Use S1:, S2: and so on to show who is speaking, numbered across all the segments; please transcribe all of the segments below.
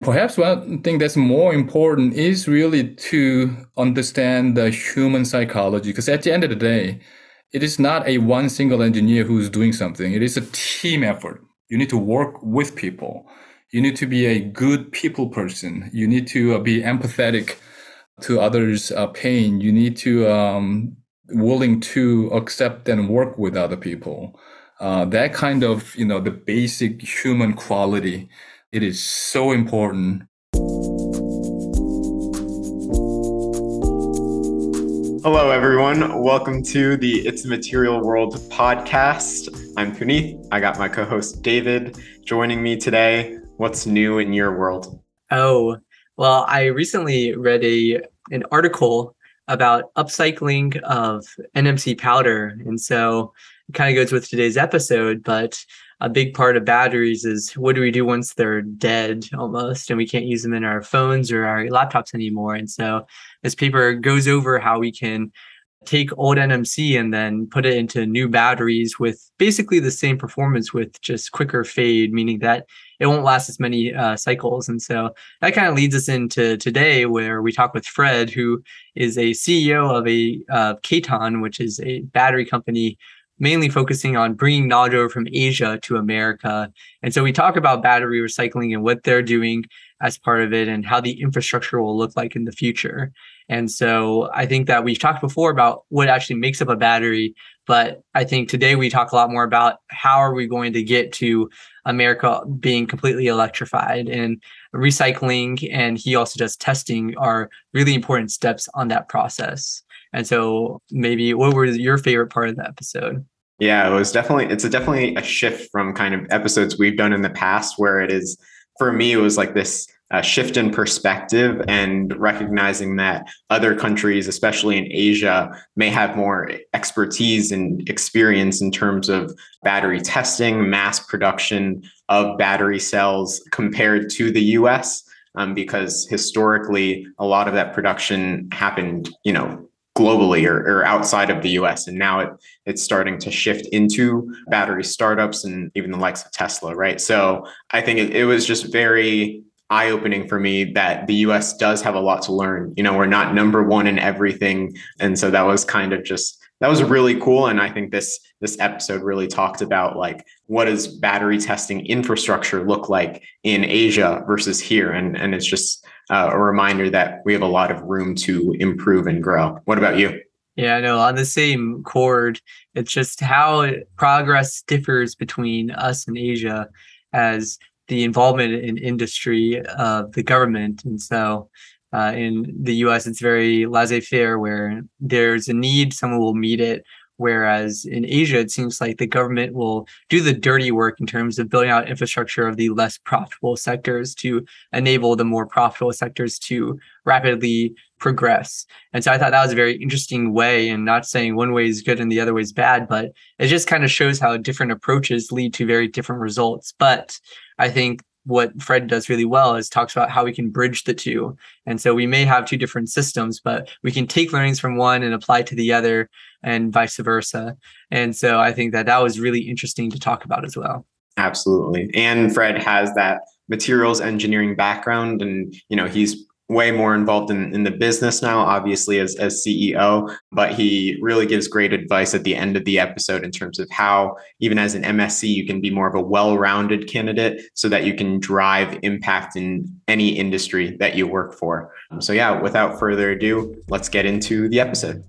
S1: Perhaps one thing that's more important is really to understand the human psychology, because at the end of the day, it is not a one single engineer who's doing something. It is a team effort. You need to work with people. You need to be a good people person. You need to uh, be empathetic to others' uh, pain. You need to um, willing to accept and work with other people. Uh, that kind of you know the basic human quality. It is so important
S2: Hello, everyone. Welcome to the It's a Material World podcast. I'm Puneeth. I got my co host David joining me today. What's new in your world?
S3: Oh, well, I recently read a an article about upcycling of NMC powder. And so it kind of goes with today's episode, but a big part of batteries is what do we do once they're dead almost and we can't use them in our phones or our laptops anymore and so this paper goes over how we can take old NMC and then put it into new batteries with basically the same performance with just quicker fade, meaning that it won't last as many uh, cycles. And so that kind of leads us into today where we talk with Fred, who is a CEO of a uh, Katon, which is a battery company mainly focusing on bringing knowledge over from Asia to America. And so we talk about battery recycling and what they're doing as part of it and how the infrastructure will look like in the future. And so I think that we've talked before about what actually makes up a battery, but I think today we talk a lot more about how are we going to get to America being completely electrified and recycling and he also does testing are really important steps on that process. And so maybe what was your favorite part of the episode?
S2: Yeah, it was definitely it's a definitely a shift from kind of episodes we've done in the past where it is for me it was like this uh, shift in perspective and recognizing that other countries, especially in Asia, may have more expertise and experience in terms of battery testing, mass production of battery cells compared to the US. Um, because historically, a lot of that production happened, you know, globally or, or, outside of the US. And now it, it's starting to shift into battery startups and even the likes of Tesla, right? So I think it, it was just very eye opening for me that the US does have a lot to learn. You know, we're not number one in everything. And so that was kind of just that was really cool and i think this this episode really talked about like what does battery testing infrastructure look like in asia versus here and and it's just uh, a reminder that we have a lot of room to improve and grow. What about you?
S3: Yeah, I know on the same chord, it's just how progress differs between us and Asia as the involvement in industry of the government. And so uh, in the US, it's very laissez faire, where there's a need, someone will meet it. Whereas in Asia, it seems like the government will do the dirty work in terms of building out infrastructure of the less profitable sectors to enable the more profitable sectors to rapidly progress. And so I thought that was a very interesting way, and not saying one way is good and the other way is bad, but it just kind of shows how different approaches lead to very different results. But I think what Fred does really well is talks about how we can bridge the two. And so we may have two different systems, but we can take learnings from one and apply to the other and vice versa. And so I think that that was really interesting to talk about as well.
S2: Absolutely. And Fred has that materials engineering background and you know he's way more involved in, in the business now, obviously, as, as CEO, but he really gives great advice at the end of the episode in terms of how, even as an MSc, you can be more of a well rounded candidate so that you can drive impact in any industry that you work for. So, yeah, without further ado, let's get into the episode.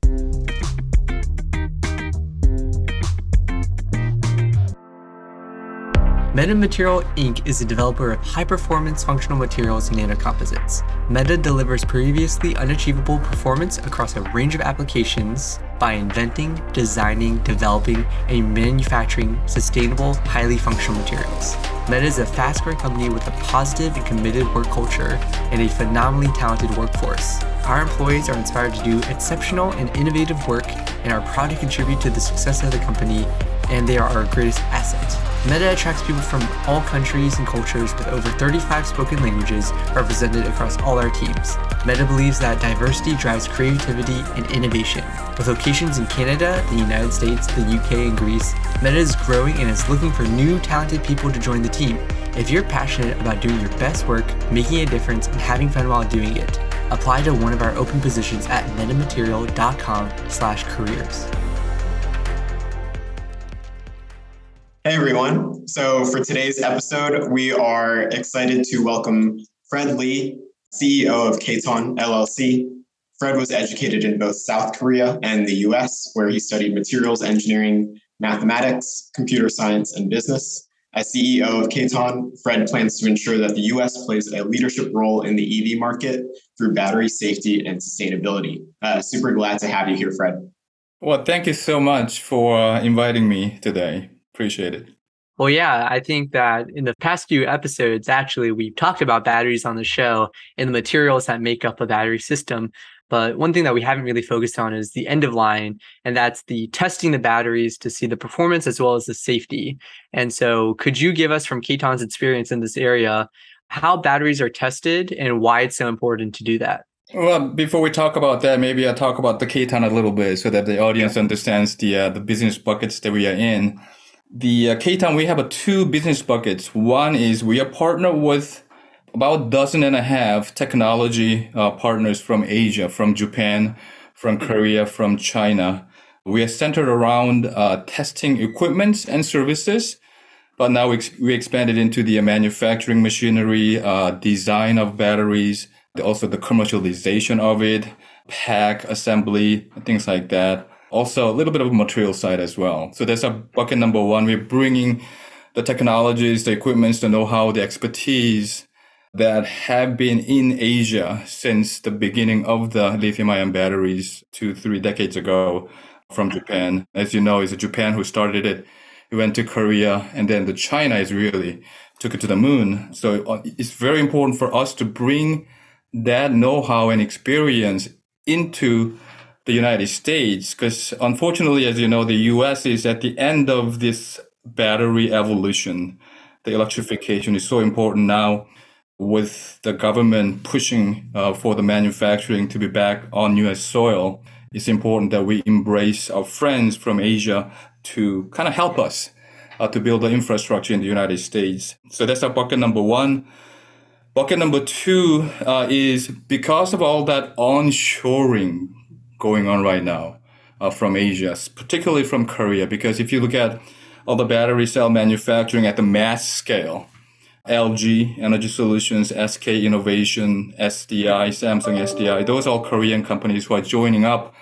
S3: Meta Material Inc. is a developer of high performance functional materials and nanocomposites. Meta delivers previously unachievable performance across a range of applications by inventing, designing, developing, and manufacturing sustainable, highly functional materials. Meta is a fast growing company with a positive and committed work culture and a phenomenally talented workforce. Our employees are inspired to do exceptional and innovative work and are proud to contribute to the success of the company, and they are our greatest asset. Meta attracts people from all countries and cultures with over 35 spoken languages represented across all our teams. Meta believes that diversity drives creativity and innovation. With locations in Canada, the United States, the UK, and Greece, Meta is growing and is looking for new talented people to join the team. If you're passionate about doing your best work, making a difference, and having fun while doing it, apply to one of our open positions at metamaterial.com/careers.
S2: Hey everyone. So for today's episode, we are excited to welcome Fred Lee, CEO of Katon LLC. Fred was educated in both South Korea and the US, where he studied materials engineering, mathematics, computer science, and business. As CEO of Katon, Fred plans to ensure that the US plays a leadership role in the EV market through battery safety and sustainability. Uh, super glad to have you here, Fred.
S1: Well, thank you so much for inviting me today. Appreciate it.
S3: Well, yeah, I think that in the past few episodes, actually, we've talked about batteries on the show and the materials that make up a battery system. But one thing that we haven't really focused on is the end of line, and that's the testing the batteries to see the performance as well as the safety. And so, could you give us from Katon's experience in this area how batteries are tested and why it's so important to do that?
S1: Well, before we talk about that, maybe I'll talk about the Katon a little bit so that the audience understands the uh, the business buckets that we are in. The uh, Katon, we have two business buckets. One is we are partnered with about a dozen and a half technology uh, partners from Asia, from Japan, from Korea, from China. We are centered around uh, testing equipment and services, but now we, we expanded into the manufacturing machinery, uh, design of batteries, also the commercialization of it, pack assembly, things like that. Also, a little bit of a material side as well. So that's a bucket number one. We're bringing the technologies, the equipments, the know-how, the expertise that have been in Asia since the beginning of the lithium ion batteries two, three decades ago from Japan. As you know, it's Japan who started it. It went to Korea and then the China is really took it to the moon. So uh, it's very important for us to bring that know-how and experience into the United States because unfortunately, as you know, the US is at the end of this battery evolution. The electrification is so important now with the government pushing uh, for the manufacturing to be back on US soil, it's important that we embrace our friends from Asia to kind of help us uh, to build the infrastructure in the United States. So that's our bucket number one. Bucket number two uh, is because of all that onshoring going on right now uh, from Asia, particularly from Korea, because if you look at all the battery cell manufacturing at the mass scale, LG Energy Solutions, SK Innovation, SDI, Samsung SDI. Those are all Korean companies who are joining up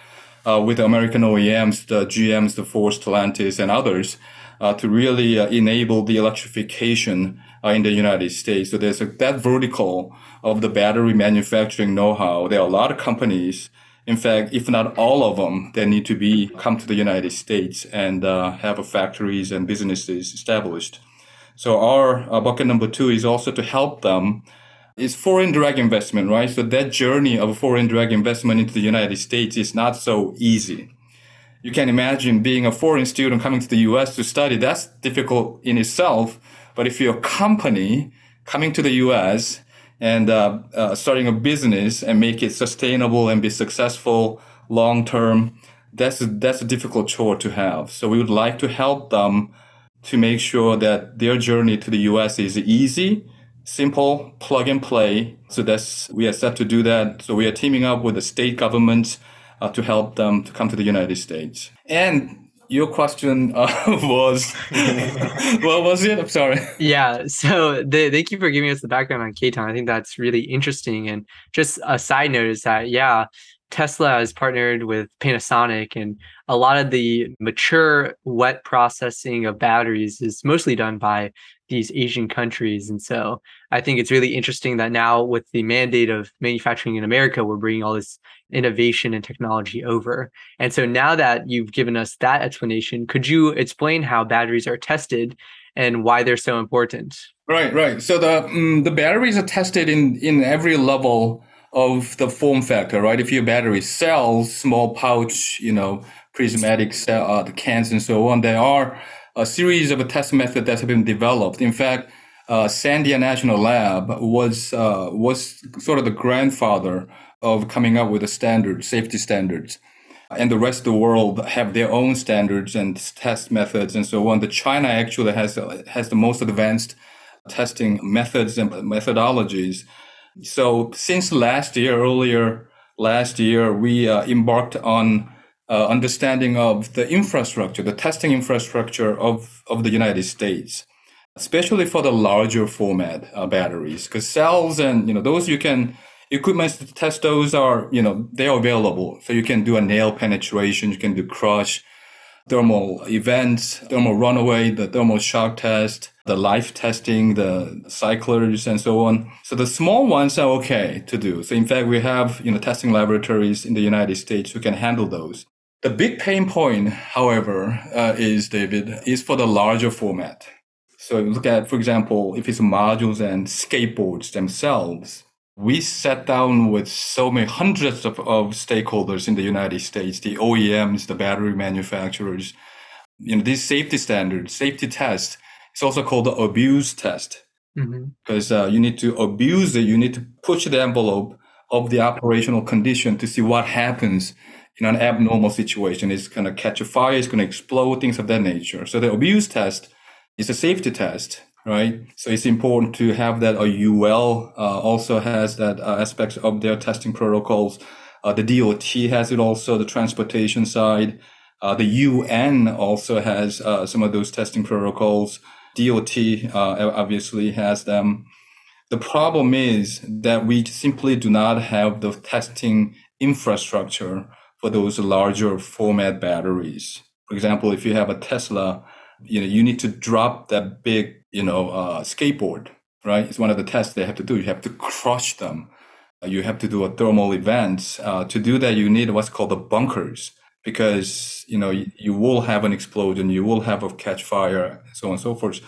S1: uh, with the American OEMs, the GMs, the Ford, Stellantis, and others uh, to really uh, enable the electrification uh, in the United States. So there's a, that vertical of the battery manufacturing know-how. There are a lot of companies. In fact, if not all of them, they need to be come to the United States and uh, have factories and businesses established. So our uh, bucket number two is also to help them is foreign direct investment, right? So that journey of foreign direct investment into the United States is not so easy. You can imagine being a foreign student coming to the US to study. That's difficult in itself. But if you're a company coming to the US and uh, uh, starting a business and make it sustainable and be successful long term, that's a, that's a difficult chore to have. So we would like to help them to make sure that their journey to the US is easy, simple, plug and play. So that's we are set to do that. So we are teaming up with the state governments uh, to help them to come to the United States. And your question uh, was what was it? I'm sorry.
S3: Yeah so the, thank you for giving us the background on Katon i think that's really interesting. And just a side note is that yeah Tesla has partnered with Panasonic, and a lot of the mature wet processing of batteries is mostly done by these Asian countries. And so I think it's really interesting that now, with the mandate of manufacturing in America, we're bringing all this innovation and technology over. And so now that you've given us that explanation, could you explain how batteries are tested and why they're so important?
S1: Right, right. So the um, the batteries are tested in in every level of the form factor, right? If your battery cells, small pouch, you know, prismatic cell, uh, the cans and so on, there are a series of test methods that have been developed. In fact, uh, Sandia National Lab was uh, was sort of the grandfather of coming up with the standard safety standards, and the rest of the world have their own standards and test methods and so on. The China actually has has the most advanced testing methods and methodologies. So since last year, earlier last year, we uh, embarked on uh, understanding of the infrastructure, the testing infrastructure of, of the United States, especially for the larger format uh, batteries, because cells and you know those you can equipment to test those are you know they are available, so you can do a nail penetration, you can do crush, thermal events, thermal runaway, the thermal shock test, the life testing, the cyclers, and so on. So the small ones are okay to do. So in fact, we have you know testing laboratories in the United States who can handle those. The big pain point, however, uh, is David, is for the larger format. So look at, for example, if it's modules and skateboards themselves, we sat down with so many hundreds of, of stakeholders in the United States, the OEMs, the battery manufacturers, you know, these safety standards, safety test. It's also called the abuse test because mm-hmm. uh, you need to abuse it. You need to push the envelope of the operational condition to see what happens in an abnormal situation. It's going to catch a fire, it's going to explode, things of that nature. So the abuse test is a safety test, right? So it's important to have that. A UL uh, also has that uh, aspects of their testing protocols. Uh, the DOT has it also, the transportation side. Uh, the UN also has uh, some of those testing protocols. DOT uh, obviously has them. The problem is that we simply do not have the testing infrastructure for those larger format batteries. For example, if you have a Tesla, you know, you need to drop that big, you know, uh, skateboard, right? It's one of the tests they have to do. You have to crush them. You have to do a thermal event. Uh, to do that, you need what's called the bunkers because, you know, you, you will have an explosion, you will have a catch fire, so on and so forth.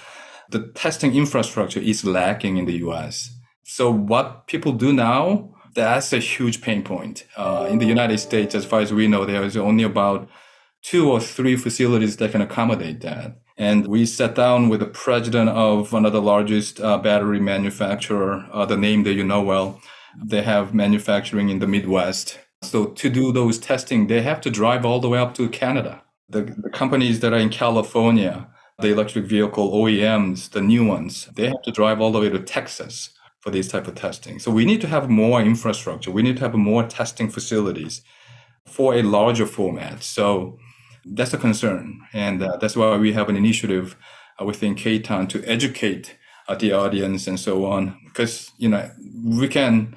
S1: The testing infrastructure is lacking in the US. So what people do now, that's a huge pain point. Uh, in the United States, as far as we know, there is only about two or three facilities that can accommodate that. And we sat down with the president of one of the largest uh, battery manufacturer, uh, the name that you know well. They have manufacturing in the Midwest. So to do those testing, they have to drive all the way up to Canada. The, the companies that are in California, the electric vehicle OEMs, the new ones, they have to drive all the way to Texas for these type of testing. So we need to have more infrastructure. We need to have more testing facilities for a larger format. So that's a concern, and uh, that's why we have an initiative uh, within KTON to educate uh, the audience and so on. Because you know we can,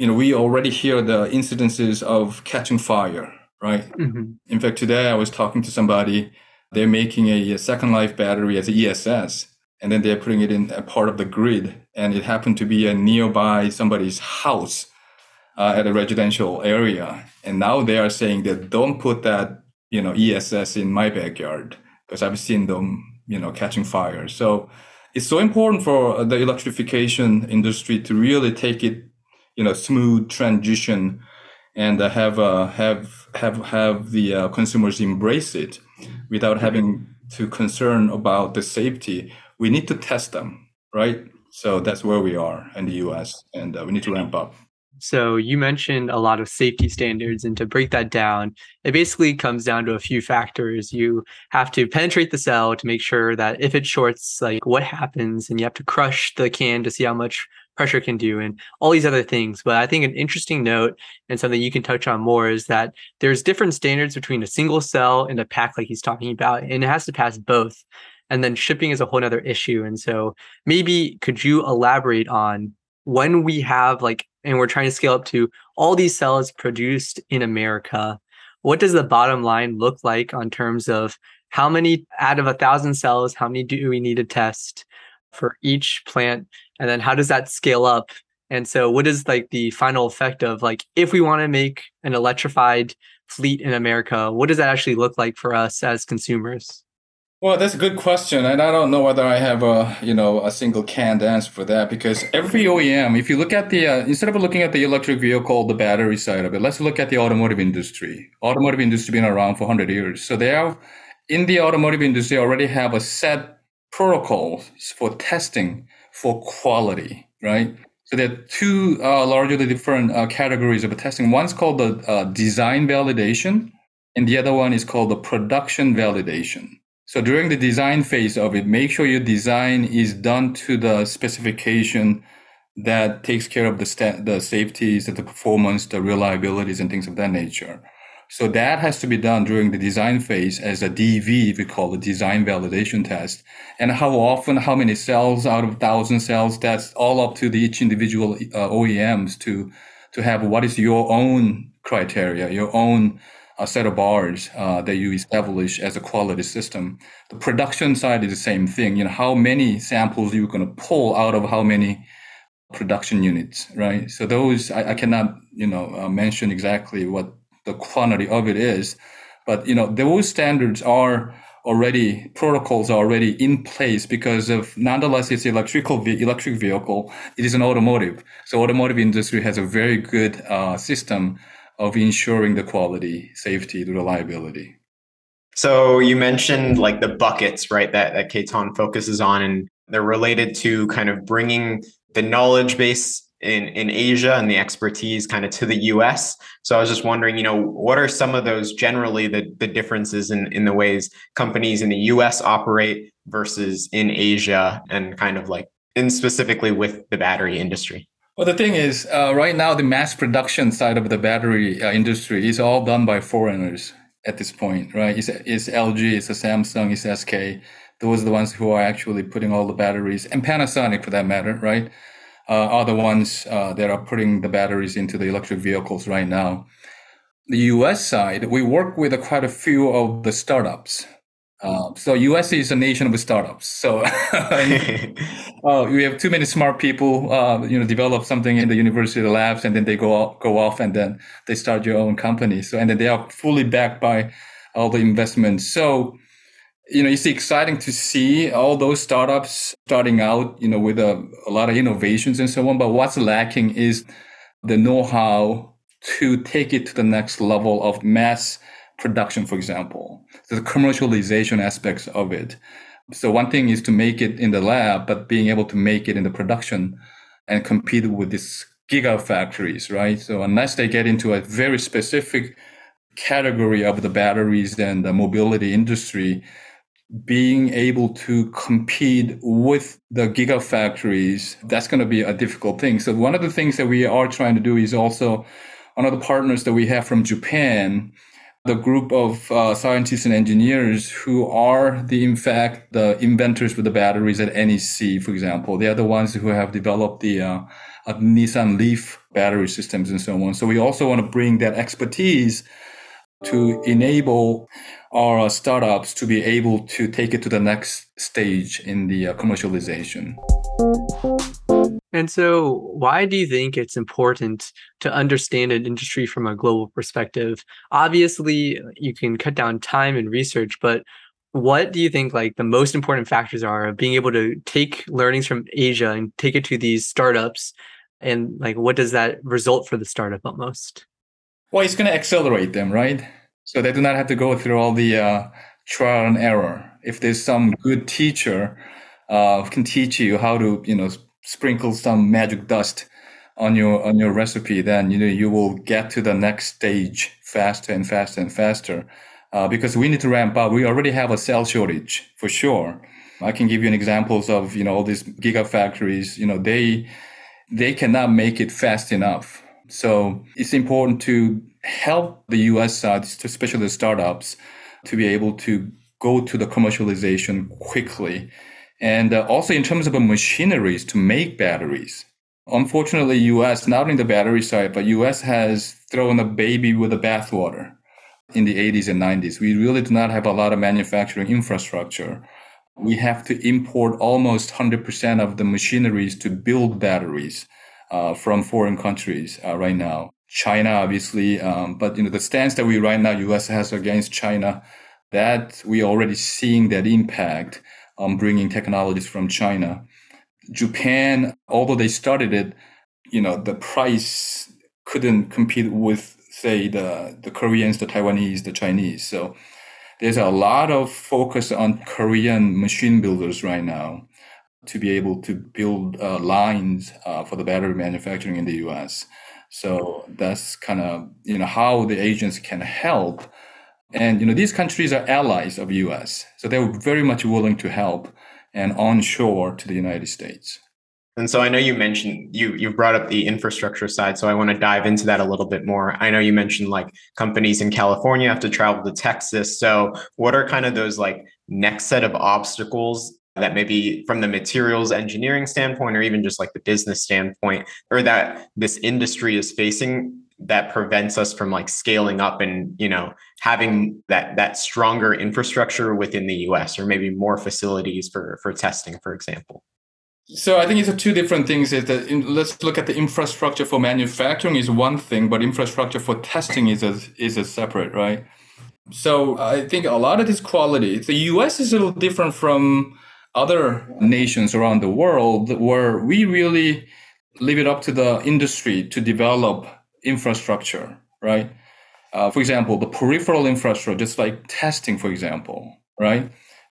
S1: you know, we already hear the incidences of catching fire, right? Mm-hmm. In fact, today I was talking to somebody. They're making a, a Second Life battery as a ESS, and then they're putting it in a part of the grid and it happened to be a nearby somebody's house uh, at a residential area and now they are saying that don't put that you know ess in my backyard because i've seen them you know catching fire so it's so important for the electrification industry to really take it you know smooth transition and have uh, have have have the uh, consumers embrace it without having to concern about the safety we need to test them, right? So that's where we are in the US, and uh, we need to ramp up.
S3: So you mentioned a lot of safety standards, and to break that down, it basically comes down to a few factors. You have to penetrate the cell to make sure that if it shorts, like what happens, and you have to crush the can to see how much pressure can do, and all these other things. But I think an interesting note and something you can touch on more is that there's different standards between a single cell and a pack, like he's talking about, and it has to pass both. And then shipping is a whole other issue. And so maybe could you elaborate on when we have like and we're trying to scale up to all these cells produced in america what does the bottom line look like on terms of how many out of a thousand cells how many do we need to test for each plant and then how does that scale up? And so what is like the final effect of like if we want to make an electrified fleet in america what does that actually look like for us as consumers?
S1: Well, that's a good question, and I don't know whether I have a you know a single canned answer for that because every OEM, if you look at the uh, instead of looking at the electric vehicle, the battery side of it, let's look at the automotive industry. Automotive industry been around for hundred years, so they have in the automotive industry already have a set protocols for testing for quality, right? So there are two uh, largely different uh, categories of testing. One's called the uh, design validation, and the other one is called the production validation. So during the design phase of it, make sure your design is done to the specification that takes care of the sta- the safeties, the performance, the reliabilities, and things of that nature. So that has to be done during the design phase as a DV, we call it design validation test. And how often, how many cells out of thousand cells, that's all up to the each individual uh, OEMs to, to have what is your own criteria, your own uh, set of bars uh, that you establish as a quality system. The production side is the same thing. You know, how many samples you're going to pull out of how many production units, right? So those, I, I cannot, you know, uh, mention exactly what the quantity of it is. But you know, those standards are already protocols are already in place because of nonetheless it's electrical electric vehicle. It is an automotive, so automotive industry has a very good uh, system of ensuring the quality, safety, the reliability.
S2: So you mentioned like the buckets, right? That that K-ton focuses on, and they're related to kind of bringing the knowledge base in, in Asia and the expertise kind of to the US. So I was just wondering, you know, what are some of those generally the, the differences in, in the ways companies in the US operate versus in Asia and kind of like in specifically with the battery industry?
S1: Well, the thing is, uh, right now, the mass production side of the battery uh, industry is all done by foreigners at this point, right? It's, it's LG, it's a Samsung, it's SK. Those are the ones who are actually putting all the batteries, and Panasonic for that matter, right? Uh, are the ones uh, that are putting the batteries into the electric vehicles right now. The U.S. side, we work with quite a few of the startups. Uh, so U.S. is a nation of startups. So uh, we have too many smart people, uh, you know, develop something in the university labs, and then they go off, go off, and then they start your own company. So and then they are fully backed by all the investments. So you know, it's exciting to see all those startups starting out, you know, with a, a lot of innovations and so on. But what's lacking is the know-how to take it to the next level of mass production, for example, the commercialization aspects of it. So one thing is to make it in the lab, but being able to make it in the production and compete with these gigafactories, right? So unless they get into a very specific category of the batteries and the mobility industry, being able to compete with the gigafactories, that's going to be a difficult thing. So one of the things that we are trying to do is also one of the partners that we have from Japan, the group of uh, scientists and engineers who are the, in fact, the inventors with the batteries at NEC, for example. They are the ones who have developed the uh, uh, Nissan Leaf battery systems and so on. So we also want to bring that expertise to enable our startups to be able to take it to the next stage in the uh, commercialization.
S3: And so, why do you think it's important to understand an industry from a global perspective? Obviously, you can cut down time and research, but what do you think like the most important factors are of being able to take learnings from Asia and take it to these startups? And like, what does that result for the startup almost?
S1: Well, it's going to accelerate them, right? So they do not have to go through all the uh, trial and error. If there's some good teacher uh, can teach you how to, you know, sprinkle some magic dust on your on your recipe, then you know you will get to the next stage faster and faster and faster. Uh, because we need to ramp up. We already have a cell shortage for sure. I can give you an examples of you know all these gigafactories. You know they they cannot make it fast enough. So it's important to help the US side, especially the startups, to be able to go to the commercialization quickly. And uh, also in terms of the machineries to make batteries. Unfortunately, US, not only the battery side, but US has thrown a baby with the bathwater in the 80s and 90s. We really do not have a lot of manufacturing infrastructure. We have to import almost 100% of the machineries to build batteries uh, from foreign countries uh, right now. China, obviously, um, but you know the stance that we right now U.S. has against China, that we are already seeing that impact on bringing technologies from China. Japan, although they started it, you know the price couldn't compete with say the the Koreans, the Taiwanese, the Chinese. So there's a lot of focus on Korean machine builders right now to be able to build uh, lines uh, for the battery manufacturing in the U.S. So that's kind of you know how the agents can help And you know, these countries are allies of US. So they were very much willing to help and onshore to the United States.
S2: And so I know you mentioned you you've brought up the infrastructure side, so I want to dive into that a little bit more. I know you mentioned like companies in California have to travel to Texas. So what are kind of those like next set of obstacles that maybe from the materials engineering standpoint or even just like the business standpoint or that this industry is facing that prevents us from like scaling up and you know having that that stronger infrastructure within the US or maybe more facilities for for testing for example
S1: so I think it's two different things. Is that in, let's look at the infrastructure for manufacturing is one thing, but infrastructure for testing is a is a separate, right? So I think a lot of this quality, the U.S. is a little different from other nations around the world, where we really leave it up to the industry to develop infrastructure, right? Uh, for example, the peripheral infrastructure, just like testing, for example, right?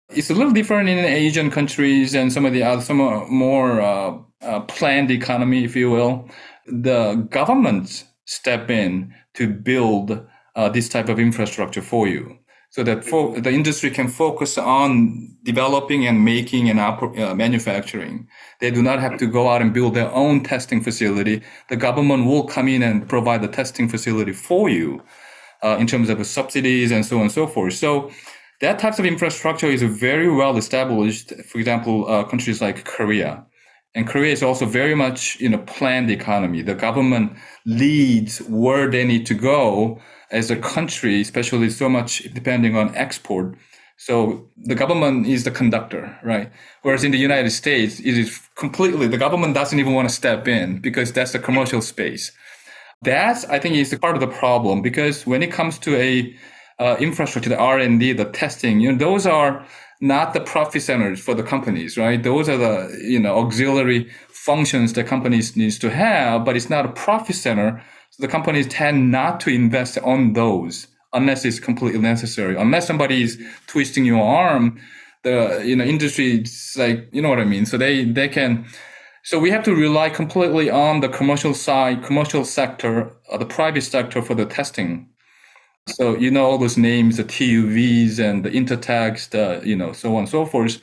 S1: It's a little different in Asian countries and some of the other, some more uh, uh, planned economy, if you will. The governments step in to build uh, this type of infrastructure for you so that fo- the industry can focus on developing and making and uh, manufacturing. They do not have to go out and build their own testing facility. The government will come in and provide the testing facility for you uh, in terms of subsidies and so on and so forth. So that types of infrastructure is very well established. For example, uh, countries like Korea. And Korea is also very much in a planned economy. The government leads where they need to go as a country, especially so much depending on export. So the government is the conductor, right? Whereas in the United States, it is completely, the government doesn't even want to step in because that's the commercial space. That's, I think, is part of the problem because when it comes to a uh, infrastructure, the R&D, the testing, you know, those are not the profit centers for the companies, right? Those are the, you know, auxiliary functions that companies needs to have, but it's not a profit center the companies tend not to invest on those unless it's completely necessary. Unless somebody is twisting your arm, the you know industry is like you know what I mean. So they they can. So we have to rely completely on the commercial side, commercial sector, or the private sector for the testing. So you know all those names, the TÜVs and the Intertek, uh, you know, so on and so forth,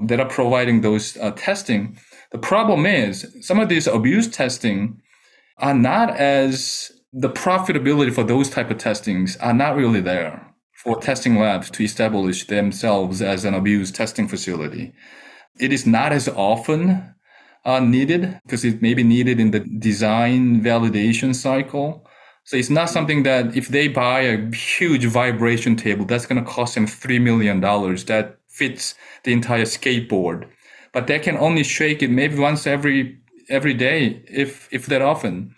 S1: that are providing those uh, testing. The problem is some of these abuse testing are not as the profitability for those type of testings are not really there for testing labs to establish themselves as an abuse testing facility. It is not as often uh, needed because it may be needed in the design validation cycle. So it's not something that if they buy a huge vibration table, that's going to cost them $3 million that fits the entire skateboard. But they can only shake it maybe once every every day, if if that often.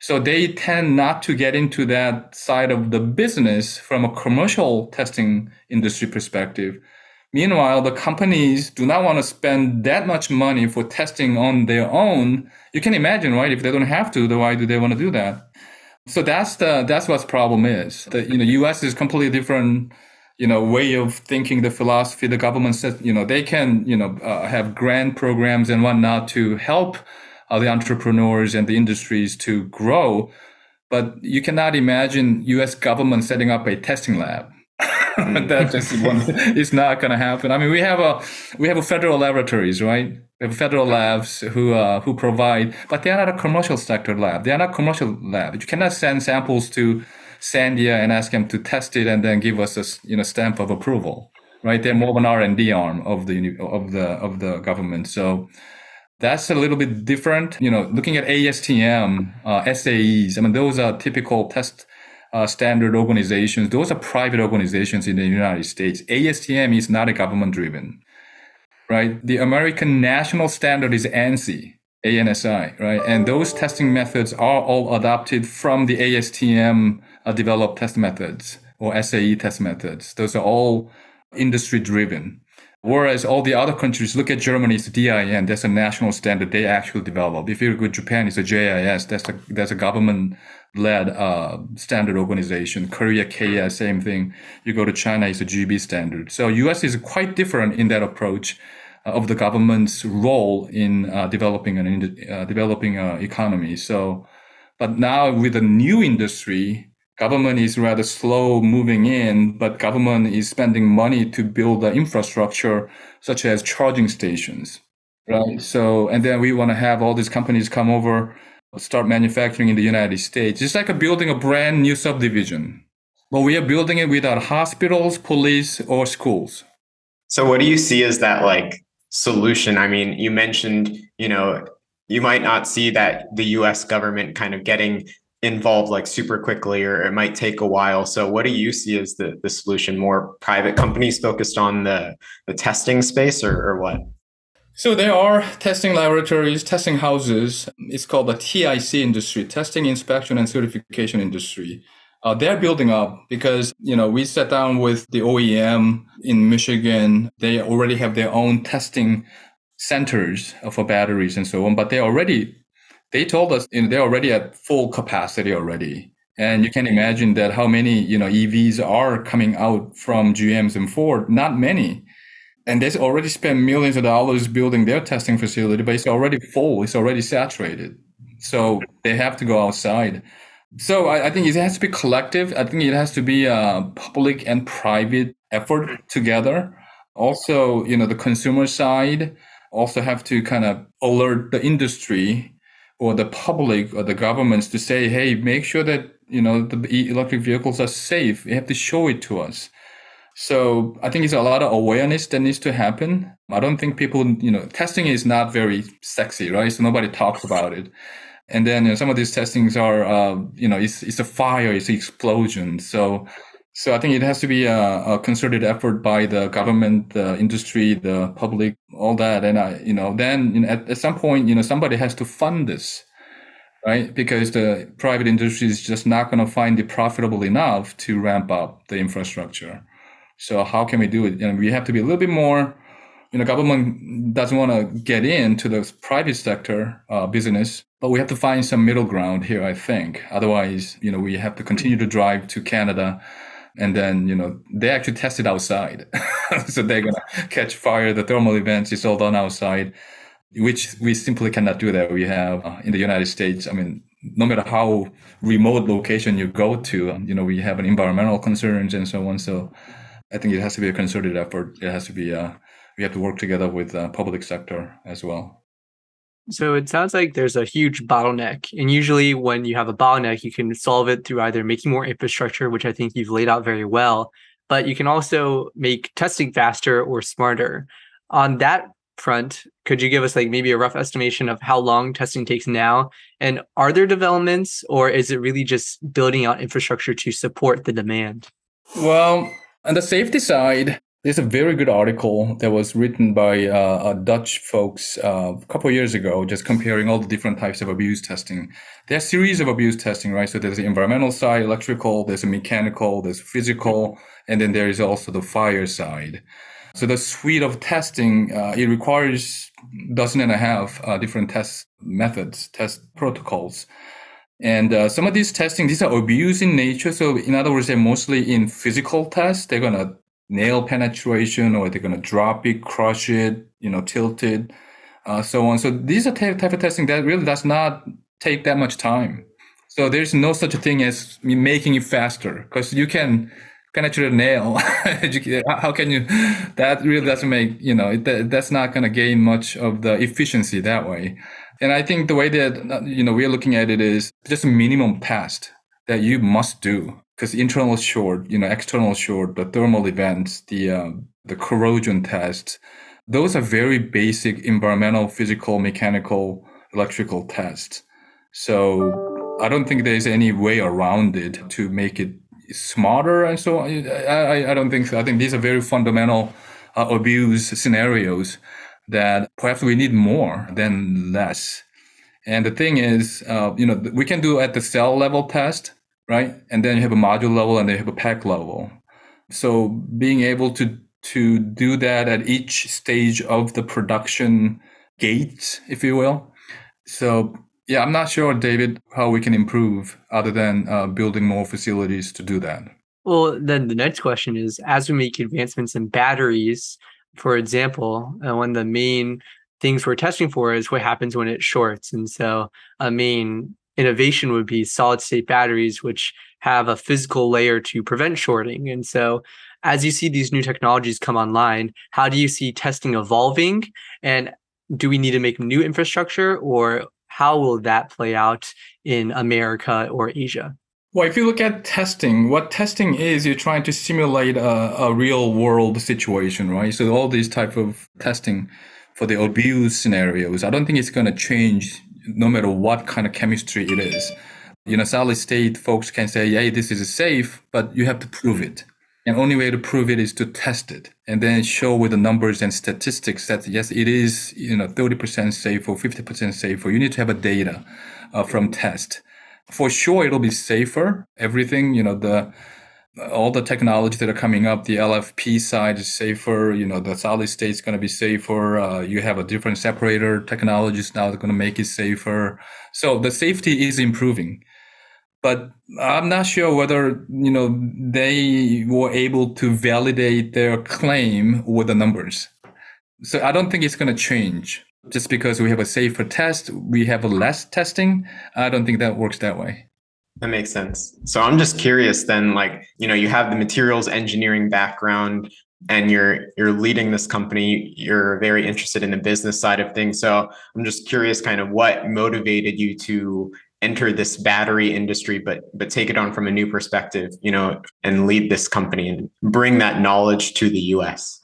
S1: So they tend not to get into that side of the business from a commercial testing industry perspective. Meanwhile, the companies do not want to spend that much money for testing on their own. You can imagine, right? If they don't have to, then why do they want to do that? So that's the that's what the problem is. The you know U.S. is completely different you know way of thinking the philosophy the government says you know they can you know uh, have grant programs and whatnot to help the entrepreneurs and the industries to grow but you cannot imagine us government setting up a testing lab mm. that just one, is not going to happen i mean we have a we have a federal laboratories right we have federal labs who uh, who provide but they are not a commercial sector lab they are not commercial lab you cannot send samples to Sandia and ask them to test it and then give us a you know stamp of approval. Right? They're more of an R and D arm of the of the of the government. So that's a little bit different. You know, looking at ASTM, uh, SAEs. I mean, those are typical test uh, standard organizations. Those are private organizations in the United States. ASTM is not a government driven, right? The American national standard is ANSI, ANSI, right? And those testing methods are all adopted from the ASTM uh, developed test methods or SAE test methods. Those are all industry driven. Whereas all the other countries, look at Germany, it's DIN, that's a national standard they actually develop. If you look at Japan, it's a JIS, that's a, that's a government led uh, standard organization. Korea, KS, same thing. You go to China, it's a GB standard. So US is quite different in that approach uh, of the government's role in uh, developing an uh, developing uh, economy. So, but now with a new industry, government is rather slow moving in, but government is spending money to build the infrastructure such as charging stations, right? So, and then we want to have all these companies come over, start manufacturing in the United States. It's like a building a brand new subdivision, but we are building it without hospitals, police, or schools.
S2: So, what do you see as that like solution? I mean, you mentioned, you know, you might not see that the US government kind of getting involved like super quickly or it might take a while. So what do you see as the, the solution? More private companies focused on the, the testing space or, or what?
S1: So there are testing laboratories testing houses. It's called the tic industry testing inspection and certification industry. Uh, they're building up because you know we sat down with the oem in michigan. They already have their own testing centers for batteries and so on but they're already they told us you know, they're already at full capacity already. And you can imagine that how many, you know, EVs are coming out from GMs and Ford, not many. And they've already spent millions of dollars building their testing facility, but it's already full, it's already saturated. So they have to go outside. So I, I think it has to be collective. I think it has to be a public and private effort together. Also, you know, the consumer side also have to kind of alert the industry or the public or the governments to say, hey, make sure that you know the electric vehicles are safe. You have to show it to us. So I think it's a lot of awareness that needs to happen. I don't think people, you know, testing is not very sexy, right? So nobody talks about it. And then you know, some of these testings are, uh, you know, it's it's a fire, it's an explosion. So so I think it has to be a, a, concerted effort by the government, the industry, the public, all that. And I, you know, then you know, at, at some point, you know, somebody has to fund this, right? Because the private industry is just not going to find it profitable enough to ramp up the infrastructure. So how can we do it? And we have to be a little bit more. You know, government doesn't want to get into the private sector uh, business, but we have to find some middle ground here. I think. Otherwise, you know, we have to continue to drive to Canada and then you know they actually test it outside. So they're gonna catch fire. The thermal events is all done outside which we simply cannot do that. We have uh, in the united states i mean no matter how remote location you go to um, you know we have an environmental concerns and so on. So i think it has to be a concerted effort. It has to be uh, we have to work together with the uh, public sector as well
S3: so it sounds like there's a huge bottleneck. And usually, when you have a bottleneck, you can solve it through either making more infrastructure, which I think you've laid out very well, but you can also make testing faster or smarter. On that front, could you give us like maybe a rough estimation of how long testing takes now? And are there developments, or is it really just building out infrastructure to support the demand?
S1: Well, on the safety side, there's a very good article that was written by uh, Dutch folks uh, a couple years ago, just comparing all the different types of abuse testing. There's a series of abuse testing, right? So there's the environmental side, electrical, there's a mechanical, there's physical, and then there is also the fire side. So the suite of testing, uh, it requires dozen and a half uh, different test methods, test protocols. And uh, some of these testing, these are abuse in nature. So in other words, they're mostly in physical tests. They're going to nail penetration or they're going to drop it, crush it, you know, tilt it, uh, so on. So these are type, type of testing that really does not take that much time. So there's no such a thing as making it faster because you can penetrate a nail. How can you? That really doesn't make you know it, that's not going to gain much of the efficiency that way. And I think the way that you know we're looking at it is just a minimum test that you must do because internal short, you know, external short, the thermal events, the um, the corrosion tests, those are very basic environmental, physical, mechanical, electrical tests. So I don't think there's any way around it to make it smarter and so on. I, I don't think so. I think these are very fundamental uh, abuse scenarios that perhaps we need more than less. And the thing is, uh, you know, we can do at the cell level test, right? And then you have a module level and then you have a pack level. So being able to to do that at each stage of the production gate, if you will. So yeah, I'm not sure, David, how we can improve other than uh, building more facilities to do that.
S3: Well, then the next question is as we make advancements in batteries, for example, uh, one of the main things we're testing for is what happens when it shorts. And so a main innovation would be solid state batteries, which have a physical layer to prevent shorting. And so, as you see these new technologies come online, how do you see testing evolving? And do we need to make new infrastructure, or how will that play out in America or Asia?
S1: Well, if you look at testing, what testing is, you're trying to simulate a, a real world situation, right? So all these type of testing for the abuse scenarios, I don't think it's going to change no matter what kind of chemistry it is. You know, solid state folks can say, "Hey, this is safe," but you have to prove it. And only way to prove it is to test it and then show with the numbers and statistics that yes, it is, you know, 30% safe or 50% safe, or you need to have a data uh, from test for sure it'll be safer. Everything, you know, the all the technology that are coming up, the LFP side is safer. You know, the solid state is going to be safer. Uh, you have a different separator technologies now that are going to make it safer. So the safety is improving. But I'm not sure whether you know they were able to validate their claim with the numbers. So I don't think it's going to change just because we have a safer test, we have a less testing. I don't think that works that way.
S2: That makes sense. So I'm just curious then, like, you know, you have the materials engineering background and you're you're leading this company, you're very interested in the business side of things. So I'm just curious kind of what motivated you to enter this battery industry but but take it on from a new perspective, you know, and lead this company and bring that knowledge to the US.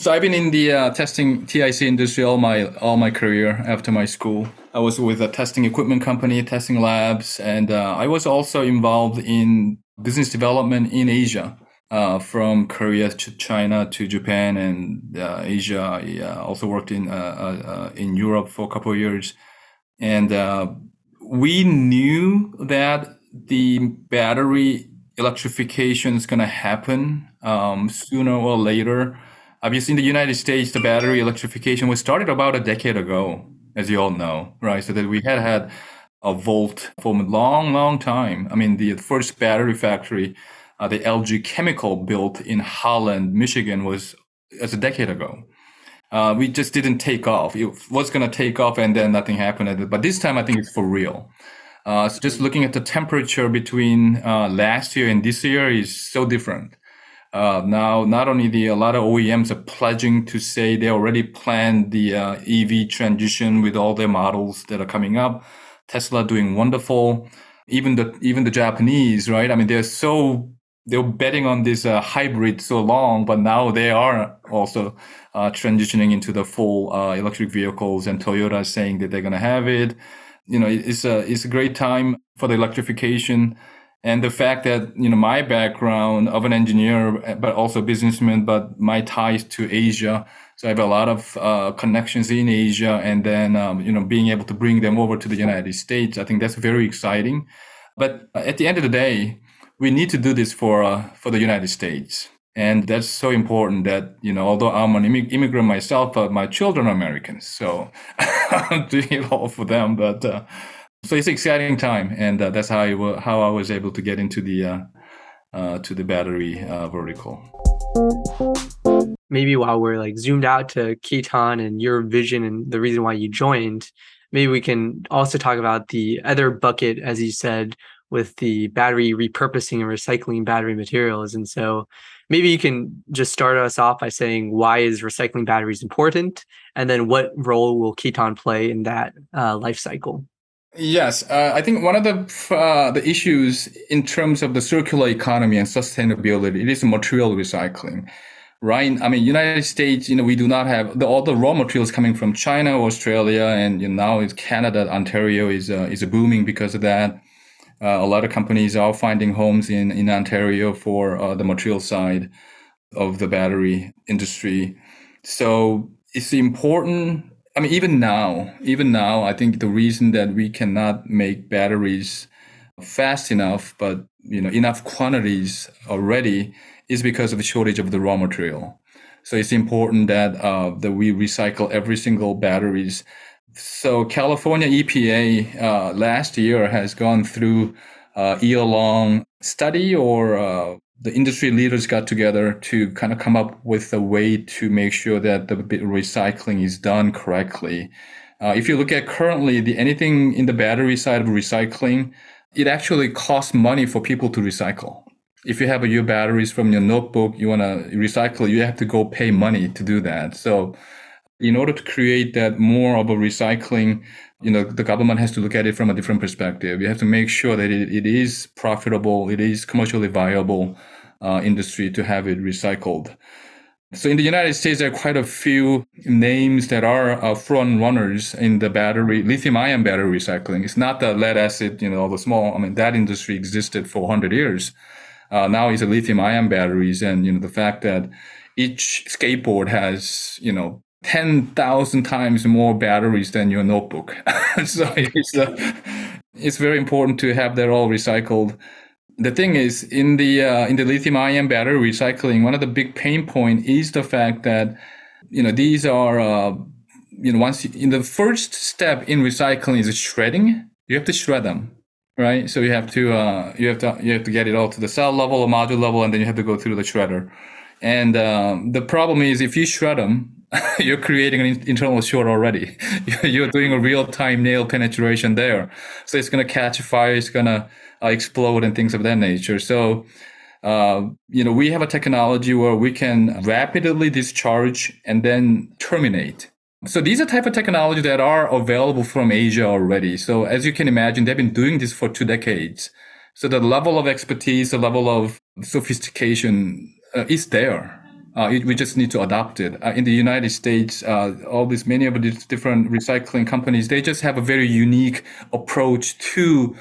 S1: So I've been in the uh, testing TIC industry all my all my career after my school. I was with a testing equipment company, testing labs, and uh, I was also involved in business development in Asia, uh, from Korea to China to Japan and uh, Asia. I uh, also worked in uh, in Europe for a couple of years, and we knew that the battery electrification is going to happen um, sooner or later Obviously, in the United States, the battery electrification was started about a decade ago, as you all know, right? So that we had had a Volt for a long, long time. I mean, the first battery factory, uh, the LG Chemical built in Holland, Michigan, was as a decade ago. Uh, we just didn't take off. It was going to take off, and then nothing happened. But this time, I think it's for real. Uh, so just looking at the temperature between uh, last year and this year is so different. Uh, now, not only the a lot of OEMs are pledging to say they already planned the uh, EV transition with all their models that are coming up. Tesla doing wonderful. Even the even the Japanese, right? I mean, they're so they're betting on this uh, hybrid so long, but now they are also uh, transitioning into the full uh, electric vehicles. And Toyota is saying that they're going to have it. You know, it's a it's a great time for the electrification and the fact that you know my background of an engineer but also businessman but my ties to asia. So i have a lot of uh, connections in asia and then um, you know being able to bring them over to the united states. I think that's very exciting. But at the end of the day we need to do this for uh, for the united states. And that's so important that you know although i'm an immigrant myself but my children are americans. So i'm doing it all for them but uh, so it's an exciting time, and uh, that's how I how I was able to get into the uh, uh, to the battery uh, vertical.
S3: Maybe while we're like zoomed out to Keaton and your vision and the reason why you joined, maybe we can also talk about the other bucket, as you said, with the battery repurposing and recycling battery materials. And so maybe you can just start us off by saying why is recycling batteries important, and then what role will Keaton play in that uh, life cycle?
S1: Yes, uh, I think one of the uh, the issues in terms of the circular economy and sustainability, it is material recycling, right? I mean, United States, you know, we do not have the, all the raw materials coming from China, Australia, and you know, now it's Canada. Ontario is uh, is booming because of that. Uh, a lot of companies are finding homes in in Ontario for uh, the material side of the battery industry. So it's important I mean, even now, even now, I think the reason that we cannot make batteries fast enough, but you know, enough quantities already, is because of the shortage of the raw material. So it's important that uh, that we recycle every single batteries. So California EPA uh, last year has gone through a year-long study or uh, the industry leaders got together to kind of come up with a way to make sure that the recycling is done correctly. Uh, if you look at currently the anything in the battery side of recycling, it actually costs money for people to recycle. If you have your batteries from your notebook, you want to recycle, you have to go pay money to do that. So in order to create that more of a recycling, you know, the government has to look at it from a different perspective. You have to make sure that it, it is profitable, it is commercially viable uh, industry to have it recycled. So in the United States, there are quite a few names that are uh, front runners in the battery, lithium ion battery recycling. It's not the lead acid, you know, the small, I mean, that industry existed for 100 years. Uh, now it's the lithium ion batteries. And, you know, the fact that each skateboard has, you know, 10,000 times more batteries than your notebook. so it's, uh, it's very important to have that all recycled. The thing is in the uh, in the lithium ion battery recycling one of the big pain point is the fact that you know these are uh, you know once you, in the first step in recycling is shredding. You have to shred them right? So you have to uh, you have to you have to get it all to the cell level or module level and then you have to go through the shredder. And um, the problem is if you shred them you're creating an internal short already you're doing a real-time nail penetration there so it's going to catch fire it's going to uh, explode and things of that nature. So, uh, you know, we have a technology where we can rapidly discharge and then terminate. So these are type of technology that are available from Asia already. So as you can imagine, they've been doing this for two decades. So the level of expertise, the level of sophistication uh, is there. Uh, it, we just need to adopt it. Uh, in the United States, uh, all these many of these different recycling companies, they just have a very unique approach to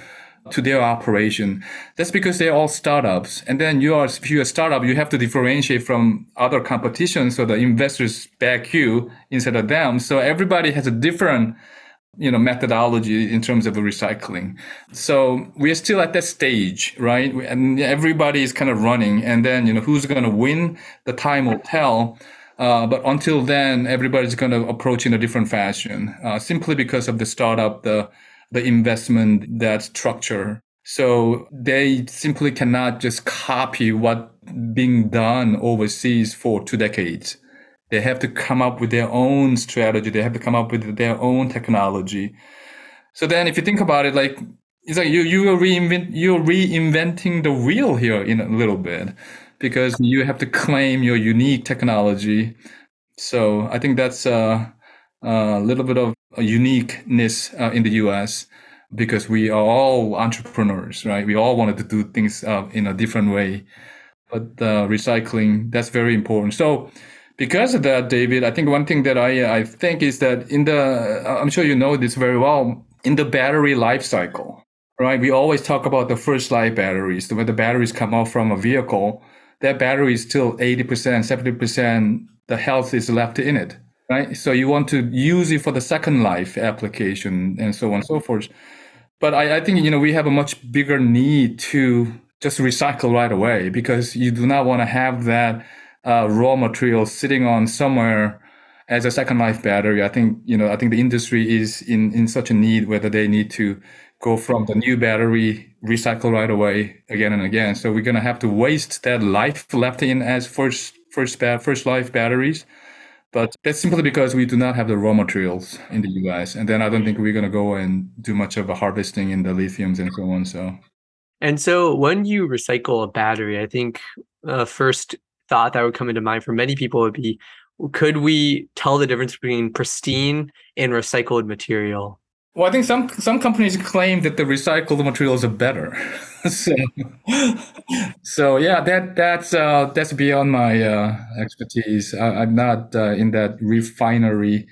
S1: to their operation. That's because they're all startups. And then you are, if you're a startup, you have to differentiate from other competition. So the investors back you instead of them. So everybody has a different, you know, methodology in terms of recycling. So we are still at that stage, right? And everybody is kind of running. And then, you know, who's going to win? The time will tell. Uh, but until then, everybody's going to approach in a different fashion, uh, simply because of the startup, the the investment, that structure. So they simply cannot just copy what being done overseas for two decades. They have to come up with their own strategy. They have to come up with their own technology. So then if you think about it, like it's like you you are reinvent you're reinventing the wheel here in a little bit because you have to claim your unique technology. So I think that's a, a little bit of a uniqueness uh, in the US because we are all entrepreneurs, right? We all wanted to do things uh, in a different way. But uh, recycling, that's very important. So, because of that, David, I think one thing that I, I think is that in the, I'm sure you know this very well, in the battery life cycle, right? We always talk about the first life batteries. When the batteries come out from a vehicle, that battery is still 80%, 70%, the health is left in it right? So you want to use it for the second life application and so on and so forth. But I, I think, you know, we have a much bigger need to just recycle right away because you do not want to have that uh, raw material sitting on somewhere as a second life battery. I think, you know, I think the industry is in, in such a need whether they need to go from the new battery, recycle right away again and again. So we're going to have to waste that life left in as first, first, first life batteries but that's simply because we do not have the raw materials in the US. And then I don't think we're going to go and do much of a harvesting in the lithiums and so on. So,
S3: and so when you recycle a battery, I think the first thought that would come into mind for many people would be could we tell the difference between pristine and recycled material?
S1: Well, I think some some companies claim that the recycled materials are better. so, so yeah, that that's uh, that's beyond my uh, expertise. I, am not uh, in that refinery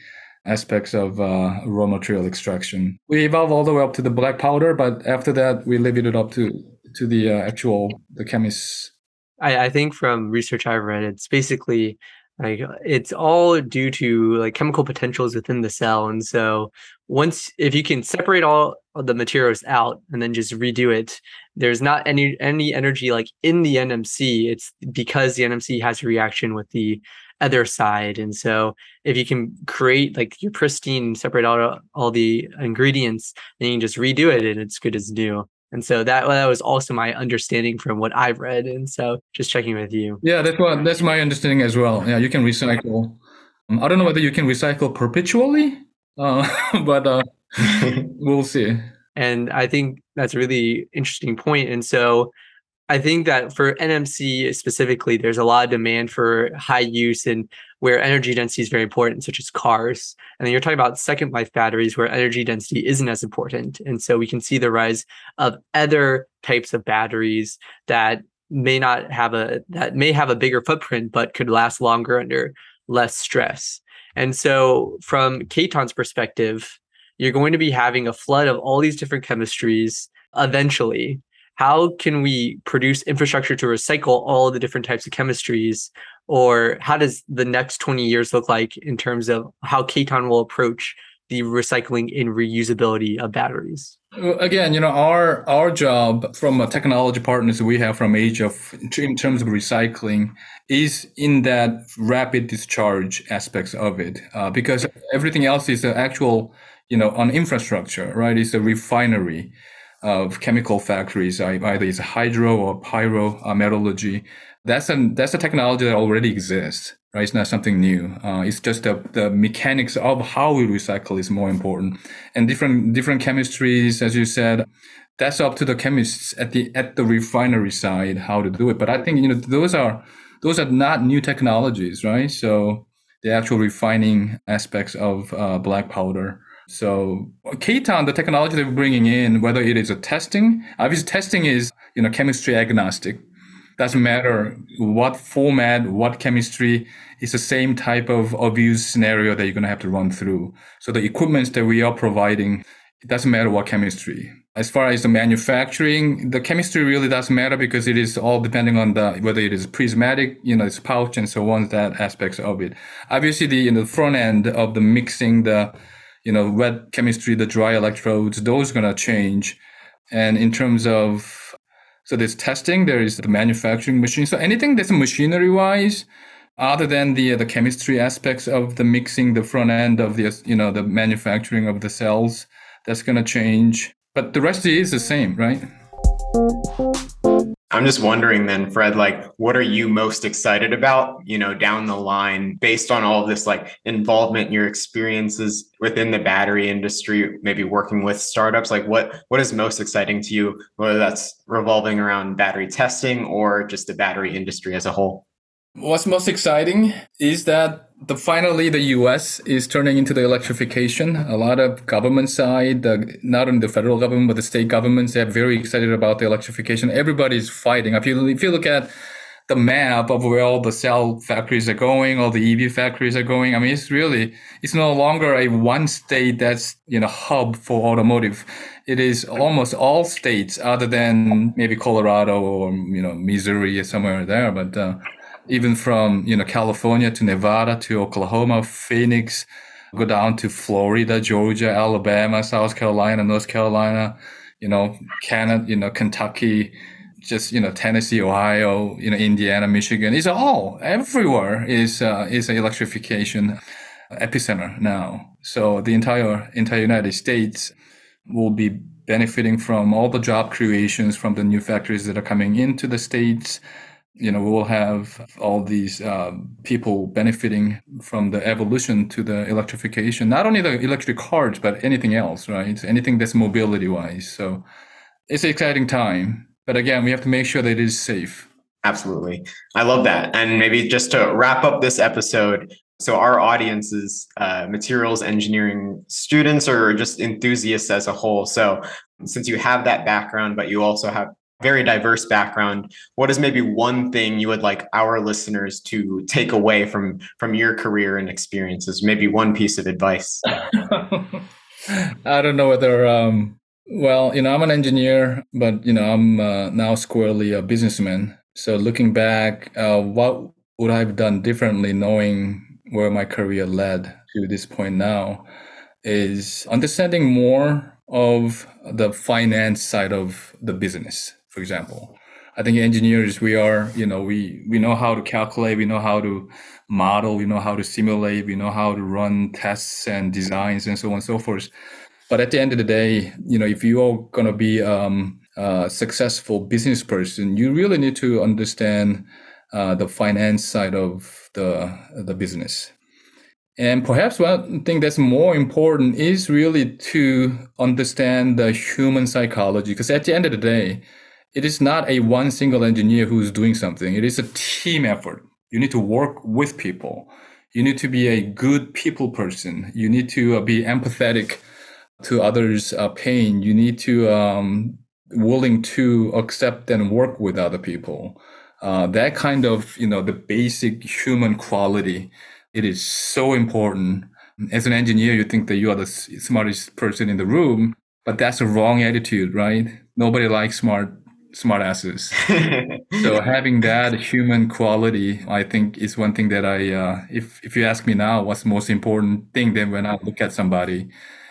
S1: aspects of uh, raw material extraction. We evolve all the way up to the black powder, but after that, we leave it up to to the uh, actual the chemists.
S3: I, I think from research I've read, it's basically like it's all due to like chemical potentials within the cell and so once if you can separate all the materials out and then just redo it there's not any any energy like in the nmc it's because the nmc has a reaction with the other side and so if you can create like your pristine separate out all the ingredients then you can just redo it and it's good as new and so that that was also my understanding from what I've read. And so just checking with you.
S1: Yeah, that's what that's my understanding as well. Yeah, you can recycle. Um, I don't know whether you can recycle perpetually, uh, but uh, we'll see.
S3: And I think that's a really interesting point. And so I think that for NMC specifically, there's a lot of demand for high use and where energy density is very important, such as cars. And then you're talking about second life batteries where energy density isn't as important. And so we can see the rise of other types of batteries that may not have a that may have a bigger footprint but could last longer under less stress. And so from Katon's perspective, you're going to be having a flood of all these different chemistries eventually how can we produce infrastructure to recycle all the different types of chemistries? Or how does the next 20 years look like in terms of how Katon will approach the recycling and reusability of batteries?
S1: Again you know our our job from a technology partners we have from asia in terms of recycling is in that rapid discharge aspects of it uh, because everything else is the actual you know on infrastructure right? It's a refinery of chemical factories, either it's hydro or pyro uh, metallurgy. That's a that's a technology that already exists, right? It's not something new. Uh, it's just the, the mechanics of how we recycle is more important, and different different chemistries, as you said, that's up to the chemists at the at the refinery side how to do it. But I think you know those are those are not new technologies, right? So the actual refining aspects of uh, black powder so Katon, the technology that we're bringing in, whether it is a testing, obviously testing is you know chemistry agnostic. Doesn't matter what format, what chemistry. It's the same type of abuse scenario that you're going to have to run through. So the equipment that we are providing, it doesn't matter what chemistry. As far as the manufacturing, the chemistry really doesn't matter because it is all depending on the whether it is prismatic, you know, it's pouch and so on, that aspects of it. Obviously, the you know, front end of the mixing, the you know, wet chemistry, the dry electrodes, those are going to change. And in terms of, so there's testing, there is the manufacturing machine. So anything that's machinery wise, other than the the chemistry aspects of the mixing, the front end of the you know the manufacturing of the cells, that's going to change. But the rest is the same, right?
S2: I'm just wondering then, Fred, like, what are you most excited about, you know, down the line based on all of this like involvement, your experiences within the battery industry, maybe working with startups? Like what what is most exciting to you, whether that's revolving around battery testing or just the battery industry as a whole?
S1: What's most exciting is that the finally the U.S. is turning into the electrification. A lot of government side, uh, not only the federal government but the state governments, they're very excited about the electrification. Everybody's fighting. If you if you look at the map of where all the cell factories are going, all the EV factories are going. I mean, it's really it's no longer a one state that's you know hub for automotive. It is almost all states other than maybe Colorado or you know Missouri or somewhere there, but. Uh, even from you know California to Nevada to Oklahoma, Phoenix, go down to Florida, Georgia, Alabama, South Carolina, North Carolina, you know, Canada, you know, Kentucky, just you know Tennessee, Ohio, you know Indiana, Michigan. It's all everywhere is uh, is an electrification epicenter now. So the entire entire United States will be benefiting from all the job creations from the new factories that are coming into the states you know, we will have all these uh, people benefiting from the evolution to the electrification, not only the electric cars, but anything else, right? Anything that's mobility wise. So it's an exciting time. But again, we have to make sure that it is safe.
S2: Absolutely. I love that. And maybe just to wrap up this episode, so our audience is uh, materials engineering students or just enthusiasts as a whole. So since you have that background, but you also have very diverse background. What is maybe one thing you would like our listeners to take away from from your career and experiences? Maybe one piece of advice.
S1: I don't know whether um well you know i'm an engineer but you know i'm uh, now squarely a businessman. So looking back uh, what would i've done differently knowing where my career led to this point now is understanding more of the finance side of the business for example. I think engineers, we are, you know, we, we know how to calculate, we know how to model, we know how to simulate, we know how to run tests and designs and so on and so forth. But at the end of the day, you know, if you are going to be um, a successful business person, you really need to understand uh, the finance side of the the business. And perhaps one thing that's more important is really to understand the human psychology, because at the end of the day, it is not a one single engineer who's doing something. It is a team effort. You need to work with people. You need to be a good people person. You need to uh, be empathetic to others' uh, pain. You need to um, willing to accept and work with other people. Uh, that kind of you know the basic human quality. It is so important. As an engineer, you think that you are the smartest person in the room, but that's a wrong attitude, right? Nobody likes smart smart asses. so having that human quality, I think, is one thing that I, uh, if if you ask me now, what's the most important thing then when I look at somebody,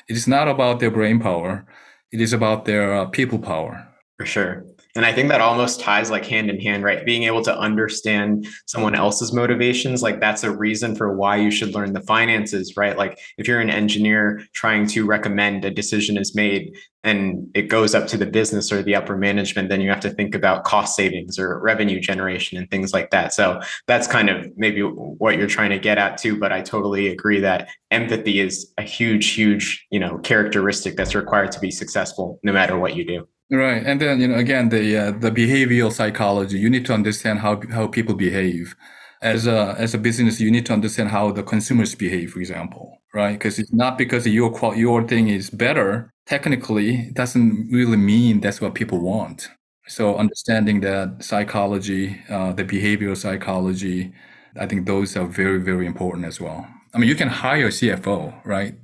S1: it is not about their brain power, it is about their uh, people power.
S2: For sure. And I think that almost ties like hand in hand, right? Being able to understand someone else's motivations, like that's a reason for why you should learn the finances, right? Like if you're an engineer trying to recommend a decision is made and it goes up to the business or the upper management, then you have to think about cost savings or revenue generation and things like that. So that's kind of maybe what you're trying to get at too. But I totally agree that empathy is a huge, huge, you know, characteristic that's required to be successful no matter what you do.
S1: Right, and then you know again the uh, the behavioral psychology. You need to understand how how people behave. As a as a business, you need to understand how the consumers behave, for example, right? Because it's not because your your thing is better. Technically, it doesn't really mean that's what people want. So understanding that psychology, uh, the behavioral psychology, I think those are very very important as well. I mean, you can hire a CFO, right?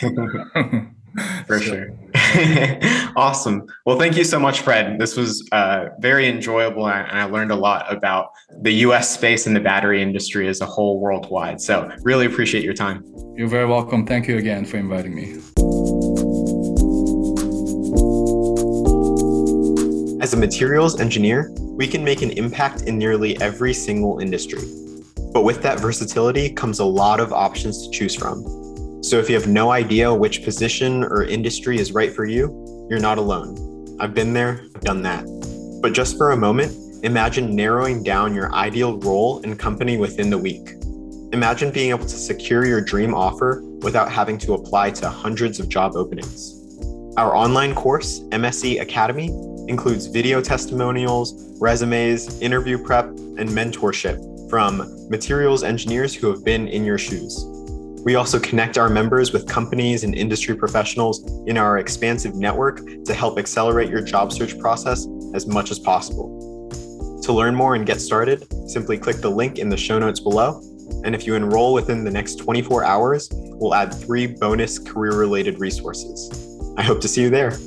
S2: For sure. awesome. Well, thank you so much, Fred. This was uh, very enjoyable, and I learned a lot about the US space and the battery industry as a whole worldwide. So, really appreciate your time.
S1: You're very welcome. Thank you again for inviting me.
S4: As a materials engineer, we can make an impact in nearly every single industry. But with that versatility comes a lot of options to choose from. So if you have no idea which position or industry is right for you, you're not alone. I've been there, I've done that. But just for a moment, imagine narrowing down your ideal role and company within the week. Imagine being able to secure your dream offer without having to apply to hundreds of job openings. Our online course, MSE Academy, includes video testimonials, resumes, interview prep, and mentorship from materials engineers who have been in your shoes. We also connect our members with companies and industry professionals in our expansive network to help accelerate your job search process as much as possible. To learn more and get started, simply click the link in the show notes below. And if you enroll within the next 24 hours, we'll add three bonus career related resources. I hope to see you there.